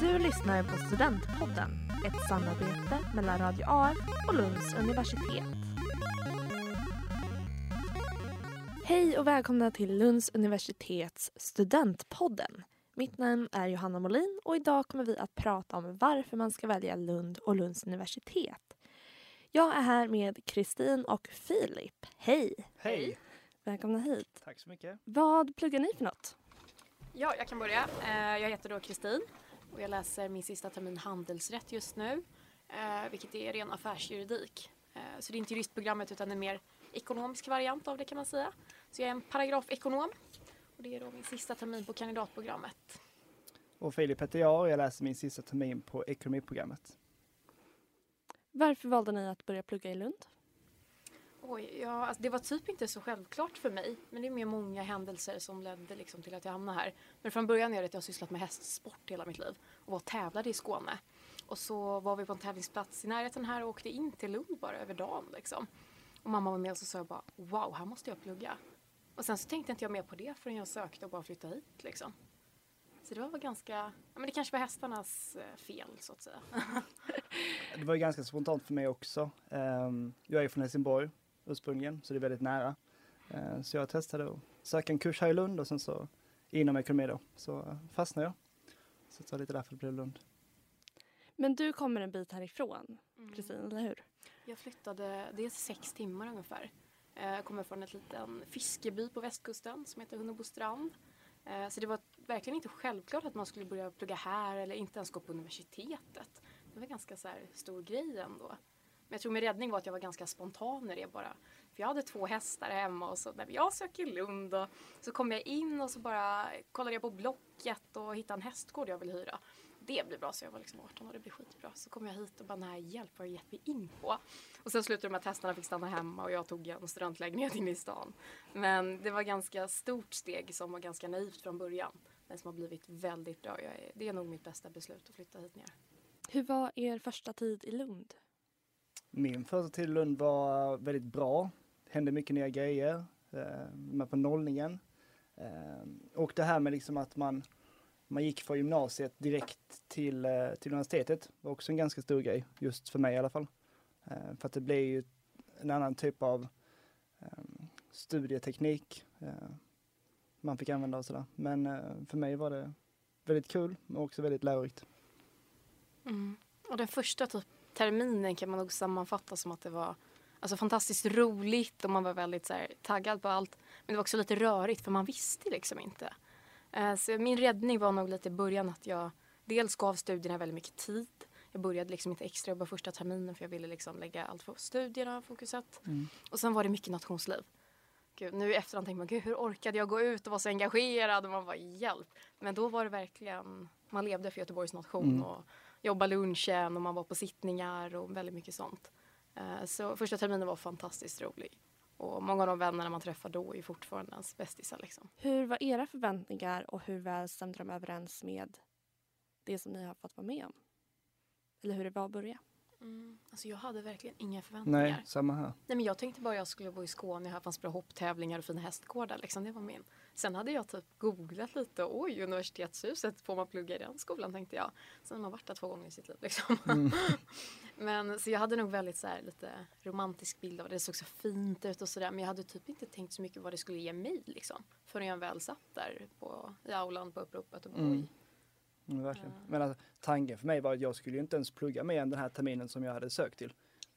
Du lyssnar på Studentpodden, ett samarbete mellan Radio AF och Lunds universitet. Hej och välkomna till Lunds universitets Studentpodden. Mitt namn är Johanna Molin och idag kommer vi att prata om varför man ska välja Lund och Lunds universitet. Jag är här med Kristin och Filip. Hej! Hej! Välkomna hit. Tack så mycket. Vad pluggar ni för något? Ja, jag kan börja. Eh, Jag heter då Kristin och jag läser min sista termin handelsrätt just nu, eh, vilket är ren affärsjuridik. Eh, Så det är inte juristprogrammet utan en mer ekonomisk variant av det kan man säga. Så jag är en paragrafekonom och det är då min sista termin på kandidatprogrammet. Och Filip heter jag och jag läser min sista termin på ekonomiprogrammet. Varför valde ni att börja plugga i Lund? Oj, ja, alltså det var typ inte så självklart för mig. Men det är mer många händelser som ledde liksom till att jag hamnade här. Men från början är det att jag har sysslat med hästsport hela mitt liv. Och var och tävlade i Skåne. Och så var vi på en tävlingsplats i närheten här och åkte in till Lund bara över dagen. Liksom. Och mamma var med och så sa jag bara wow, här måste jag plugga. Och sen så tänkte inte jag mer på det förrän jag sökte och bara flyttade hit. Liksom. Så det var väl ganska, ja, men det kanske var hästarnas eh, fel så att säga. Det var ju ganska spontant för mig också. Ehm, jag är från Helsingborg ursprungligen, så det är väldigt nära. Ehm, Så jag testade att söka en kurs här i Lund och sen så inom ekonomi då, så fastnade jag. Så det var lite därför det blev Lund. Men du kommer en bit härifrån, Kristin, eller hur? Jag flyttade, det är sex timmar ungefär. Eh, Jag kommer från en liten fiskeby på västkusten som heter Hunnebostrand. Eh, Så det var verkligen inte självklart att man skulle börja plugga här eller inte ens gå på universitetet. Det var en ganska så här stor grej ändå. Men jag tror min räddning var att jag var ganska spontan i det bara. För jag hade två hästar hemma och så när jag söker Lund och så kom jag in och så bara kollade jag på Blocket och hittade en hästgård jag ville hyra. Det blir bra så jag var liksom 18 och det blir skitbra. Så kom jag hit och bara nej hjälp vad har jag gett mig in på? Och sen slutade det med att hästarna fick stanna hemma och jag tog en studentlägenhet inne i stan. Men det var ganska stort steg som var ganska naivt från början. Men som har blivit väldigt bra. Jag är, det är nog mitt bästa beslut att flytta hit ner. Hur var er första tid i Lund? Min första tid i Lund var väldigt bra. Det hände mycket nya grejer. eh, Med på nollningen. Eh, Och det här med liksom att man, man gick från gymnasiet direkt till, eh, till universitetet var också en ganska stor grej, just för mig i alla fall. Eh, För att det blir ju en annan typ av eh, studieteknik eh, man fick använda och sådär. Men eh, för mig var det väldigt kul och också väldigt lärorikt. Mm. Och den första typ terminen kan man nog sammanfatta som att det var alltså, fantastiskt roligt och man var väldigt så här, taggad på allt. Men det var också lite rörigt för man visste liksom inte. Eh, så min räddning var nog lite i början att jag dels gav studierna väldigt mycket tid. Jag började liksom inte extra jobba första terminen för jag ville liksom lägga allt på studierna, fokuset. Och sen var det mycket nationsliv. Gud, nu i efterhand tänker man, gud hur orkade jag gå ut och vara så engagerad? Och man var hjälp. Men då var det verkligen, man levde för Göteborgs nation och jobba lunchen och man var på sittningar och väldigt mycket sånt. Eh, så första terminen var fantastiskt rolig. Och många av de vännerna man träffar då är fortfarande ens bästisar liksom. Hur var era förväntningar och hur väl stämde de överens med det som ni har fått vara med om? Eller hur det var att börja? Alltså jag hade verkligen inga förväntningar. Nej, samma här. Nej men jag tänkte bara jag skulle bo i Skåne, här fanns bra hopptävlingar och fina hästgårdar liksom, det var min. Sen hade jag typ googlat lite, oj universitetshuset, får man plugga i den skolan tänkte jag. Sen har man varit där två gånger i sitt liv liksom. men så jag hade nog väldigt så här, lite romantisk bild av det, det såg så fint ut och sådär men jag hade typ inte tänkt så mycket vad det skulle ge mig liksom. Förrän jag väl satt där på, i aulan på uppropet och Mm. Mm, verkligen. Men alltså, tanken för mig var att jag skulle inte ens plugga mer än den här terminen som jag hade sökt till.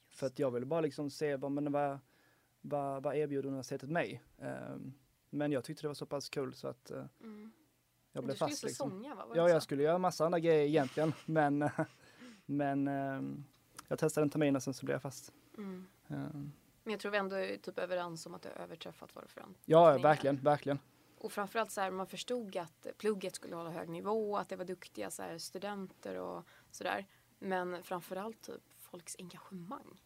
För att jag ville bara liksom se vad, men vad, vad, vad erbjuder universitetet mig. Ehm, men jag tyckte det var så pass kul så att eh, jag Men blev du skulle fast. Liksom. säsonga va? Var Ja, så? jag skulle göra massa andra grejer egentligen. Men, men ehm, jag testade en termin och sen så blev jag fast. Mm. Ehm, Men jag tror vi ändå är typ överens om att det har överträffat våra förväntningar. ja, verkligen, verkligen. Och framförallt så här, man förstod att plugget skulle hålla hög nivå, att det var duktiga så här, studenter och sådär. Men framförallt typ folks engagemang.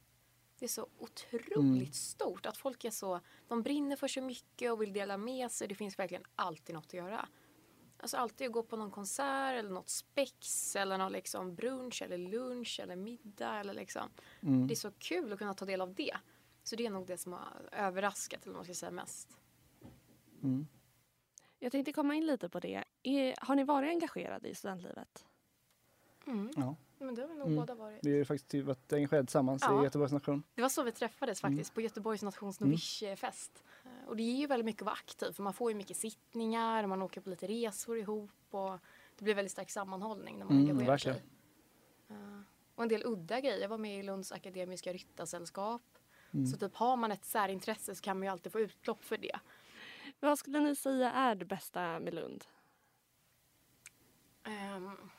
Det är så otroligt stort att folk är så, de brinner för så mycket och vill dela med sig. Det finns verkligen alltid något att göra. Alltså alltid att gå på någon konsert eller något spex eller någon liksom brunch eller lunch eller middag eller liksom. Det är så kul att kunna ta del av det. Så det är nog det som har överraskat eller vad man ska säga mest. Jag tänkte komma in lite på det. Är, har ni varit engagerade i studentlivet? Mm. Ja. Men det har vi nog Mm. båda varit. Vi har ju faktiskt varit engagerade tillsammans Ja. i Göteborgs nation. Det var så vi träffades Mm. faktiskt på Göteborgs nations Mm. novishfest. Eh, Och det ger ju väldigt mycket att vara aktiv för man får ju mycket sittningar och man åker på lite resor ihop och det blir väldigt stark sammanhållning när man Mm, engagerar sig. Eh, Och en del udda grejer. Jag var med i Lunds akademiska ryttarsällskap. Mm. Så typ har man ett särintresse så kan man ju alltid få utlopp för det. Vad skulle ni säga är det bästa med Lund? Um,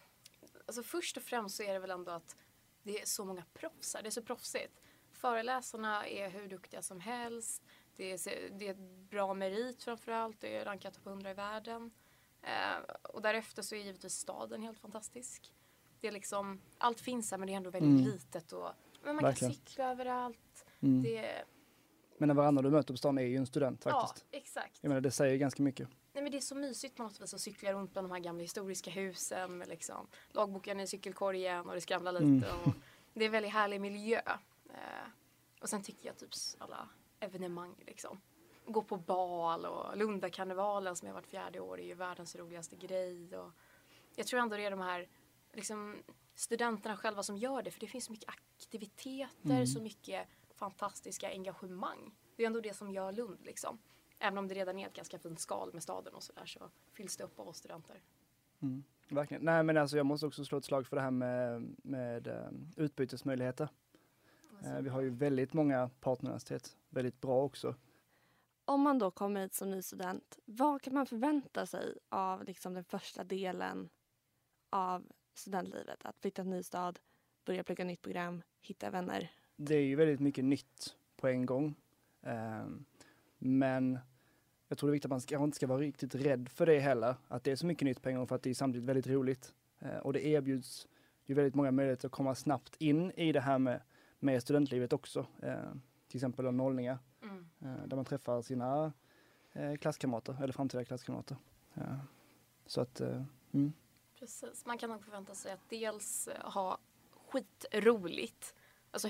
alltså först och främst så är det väl ändå att det är så många proffs här. Det är så proffsigt. Föreläsarna är hur duktiga som helst. Det är, det är ett bra merit framförallt. Det är rankat topp 100 i världen. Eh, och därefter så är givetvis staden helt fantastisk. Det är liksom, allt finns här men det är ändå väldigt Mm. litet. Och, men man Verkligen. kan cykla överallt. Mm. Det är, Men varannan du möter på stan är ju en student faktiskt. Ja, exakt. Jag menar det säger ganska mycket. Nej, men det är så mysigt på något vis att cykla runt bland de här gamla historiska husen liksom lagboken i cykelkorgen och det skramlar lite. Mm. Och det är en väldigt härlig miljö. Eh, och sen tycker jag typ alla evenemang liksom. Gå på bal och Lundakarnevalen som är vart fjärde år är ju världens roligaste grej. Och jag tror ändå det är de här liksom, studenterna själva som gör det för det finns så mycket aktiviteter, Mm. så mycket fantastiska engagemang. Det är ändå det som gör Lund liksom. Även om det redan är ett ganska fint skal med staden och sådär så fylls det upp av oss studenter. Mm. Verkligen. Nej men alltså jag måste också slå ett slag för det här med, med eh, utbytesmöjligheter. Eh, vi har ju väldigt många partneruniversitet, väldigt bra också. Om man då kommer hit som ny student, vad kan man förvänta sig av liksom den första delen av studentlivet? Att flytta till en ny stad, börja plugga nytt program, hitta vänner. Det är ju väldigt mycket nytt på en gång. Ehm, men jag tror det är viktigt att man ska, inte ska vara riktigt rädd för det heller. Att det är så mycket nytt på en gång för att det är samtidigt väldigt roligt. Eh, och det erbjuds ju väldigt många möjligheter att komma snabbt in i det här med, med studentlivet också. Eh, till exempel då nollningar. Mm. eh, där man träffar sina eh, klasskamrater eller framtida klasskamrater. Så att, eh, mm, Precis, man kan nog förvänta sig att dels ha skitroligt. Alltså,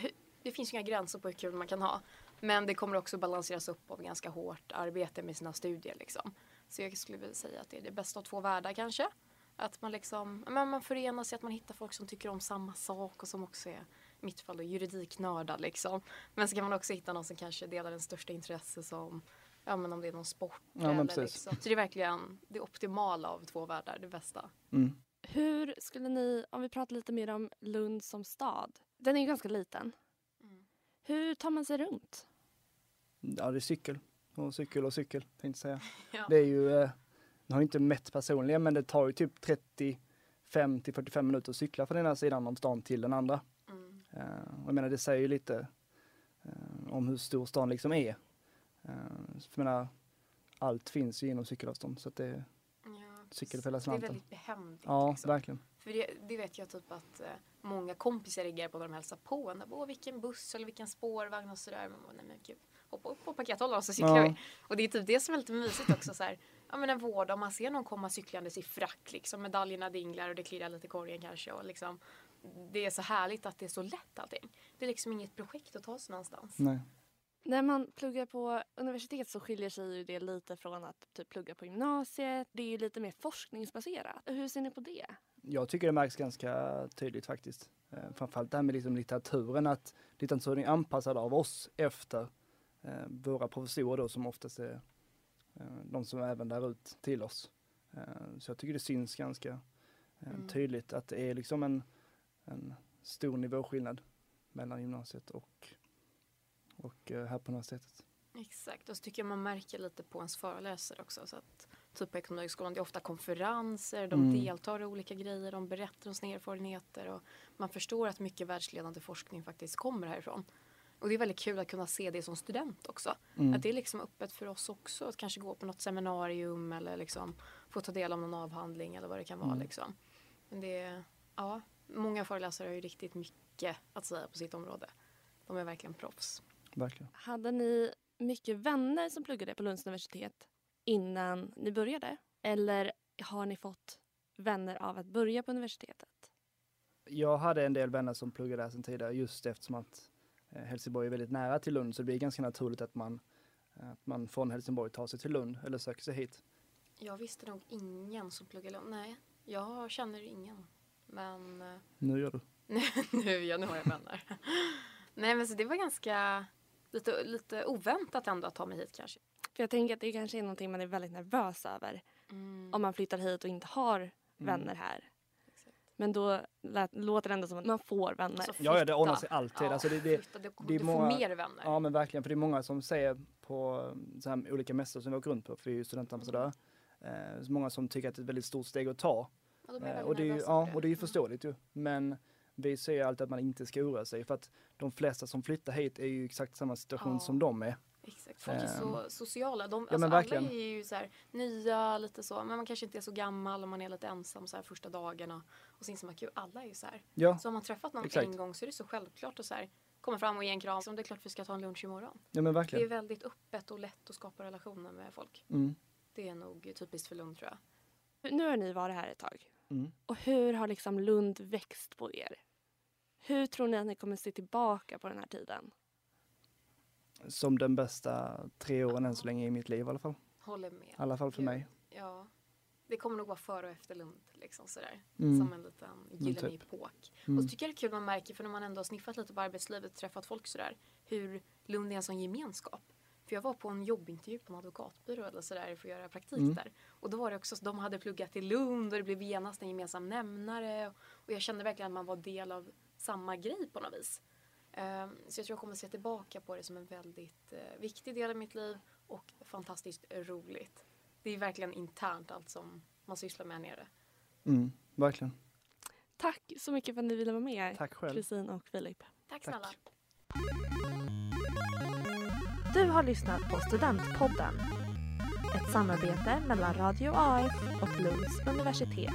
det finns ju inga gränser på hur kul man kan ha. Men det kommer också balanseras upp av ganska hårt arbete med sina studier. Liksom. Så jag skulle vilja säga att det är det bästa av två världar kanske. Att man liksom, men man förenar sig, att man hittar folk som tycker om samma sak och som också är, i mitt fall då, juridiknördar liksom. Men så kan man också hitta någon som kanske delar den största intresse som, ja men om det är någon sport Ja, eller liksom. Så det är verkligen det optimala av två världar, det bästa. mm, Hur skulle ni, om vi pratar lite mer om Lund som stad. Den är ju ganska liten. Hur tar man sig runt? ja det är cykel och cykel och cykel tänkte jag säga. Ja. Det är ju, eh, jag har inte mätt personligen men det tar ju typ 35 till 45 minuter att cykla från ena sidan av stan till den andra. Mm. Eh, och jag menar det säger ju lite eh, om hur stor stan liksom är. Eh, jag menar, allt finns ju inom cykelavstånd så att det, Ja, Cykel för hela Det är slanten. väldigt behändigt. ja liksom. verkligen. För det, det vet jag typ att eh, många kompisar reagerar på när de hälsar på en. Åh, vilken buss eller vilken spårvagn och sådär. Men, nej, men gud, hoppa upp på pakethållaren så cyklar Ja. vi. Och det är typ det som är lite mysigt också. Så här, ja, men en vård, om man ser någon komma cyklandes i frack, liksom, medaljerna dinglar och det klirrar lite i korgen kanske. Och liksom, det är så härligt att det är så lätt allting. Det är liksom inget projekt att ta sig någonstans. Nej. När man pluggar på universitet så skiljer sig ju det lite från att typ plugga på gymnasiet. Det är lite mer forskningsbaserat. Hur ser ni på det? Jag tycker det märks ganska tydligt faktiskt. Eh, framförallt det här med liksom litteraturen, att litteraturen är anpassad av oss efter eh, våra professorer då som oftast är eh, de som även lär ut till oss. Så jag tycker det syns ganska Mm. tydligt att det är liksom en, en stor nivåskillnad mellan gymnasiet och, och eh, här på universitetet. Exakt, och så tycker jag man märker lite på ens föreläsare också. Så att, typ på Ekonomihögskolan, det är ofta konferenser, de Mm. deltar i olika grejer, de berättar om sina erfarenheter och man förstår att mycket världsledande forskning faktiskt kommer härifrån. Och det är väldigt kul att kunna se det som student också. Mm. Att det är liksom öppet för oss också att kanske gå på något seminarium eller liksom få ta del av någon avhandling eller vad det kan vara. Mm. Liksom. Men det är, ja, många föreläsare har ju riktigt mycket att säga på sitt område. De är verkligen proffs. Verkligen. Hade ni mycket vänner som pluggade på Lunds universitet innan ni började? Eller har ni fått vänner av att börja på universitetet? Jag hade en del vänner som pluggade där sedan tidigare just eftersom att eh, Helsingborg är väldigt nära till Lund så det blir ganska naturligt att man, att man från Helsingborg tar sig till Lund eller söker sig hit. Jag visste nog ingen som pluggar Lund. Nej, jag känner ingen. Men eh, Nu gör du. nu, ja, nu har jag vänner. Nej men så det var ganska lite, lite oväntat ändå att ta mig hit kanske. För jag tänker att det kanske är någonting man är väldigt nervös över. Mm, Om man flyttar hit och inte har vänner här. Men då lät, låter det ändå som att man får vänner. Alltså, Ja, det ordnar sig alltid. Ja, Alltså, det, det, flytta, du, det är du många- får mer vänner. Ja men verkligen, för det är många som säger på så här olika mässor som vi åker runt på, för vi är ju studentambassadörer. Eh, så många som tycker att det är ett väldigt stort steg att ta. Jag Eh, och, det är ja, och det är ju Mm. förståeligt ju. Men vi säger alltid att man inte ska oroa sig för att de flesta som flyttar hit är ju exakt samma situation Ja. som de är. Exakt. Folk är Ehm. så sociala. De, Ja, alltså, verkligen. Alla är ju så här, nya, lite så, men man kanske inte är så gammal och man är lite ensam så här första dagarna. Och så inser man gud, alla är ju så här. Ja, Så har man träffat någon Exakt. en gång så är det så självklart att så här, komma fram och ge en kram. Som det är klart vi ska ta en lunch imorgon. ja men Det är verkligen. väldigt öppet och lätt att skapa relationer med folk. Mm. Det är nog typiskt för Lund tror jag. Nu har ni varit här ett tag. Mm. Och hur har liksom Lund växt på er? Hur tror ni att ni kommer se tillbaka på den här tiden? Som den bästa tre åren än så länge i mitt liv i alla fall. Håller med. I alla fall för Gud. mig. Ja. Det kommer nog vara före och efter Lund. Liksom sådär. Mm. Som en liten gyllene typ. epok. Mm. Och så tycker jag det är kul man märker, för när man ändå har sniffat lite på arbetslivet och träffat folk sådär, hur Lund är en sån gemenskap. För jag var på en jobbintervju på en advokatbyrå eller sådär för att göra praktik Mm. där. Och då var det också så de hade pluggat i Lund och det blev genast en gemensam nämnare. Och jag kände verkligen att man var del av samma grej på något vis. Ehm, Så jag tror jag kommer se tillbaka på det som en väldigt eh, viktig del av mitt liv och fantastiskt roligt. Det är verkligen internt allt som man sysslar med här nere. Mm. Verkligen. Tack så mycket för att ni ville vara med, Tack själv. Kristin och Filip. Tack Tack. snälla. Du har lyssnat på Studentpodden. Ett samarbete mellan Radio AF och Lunds universitet.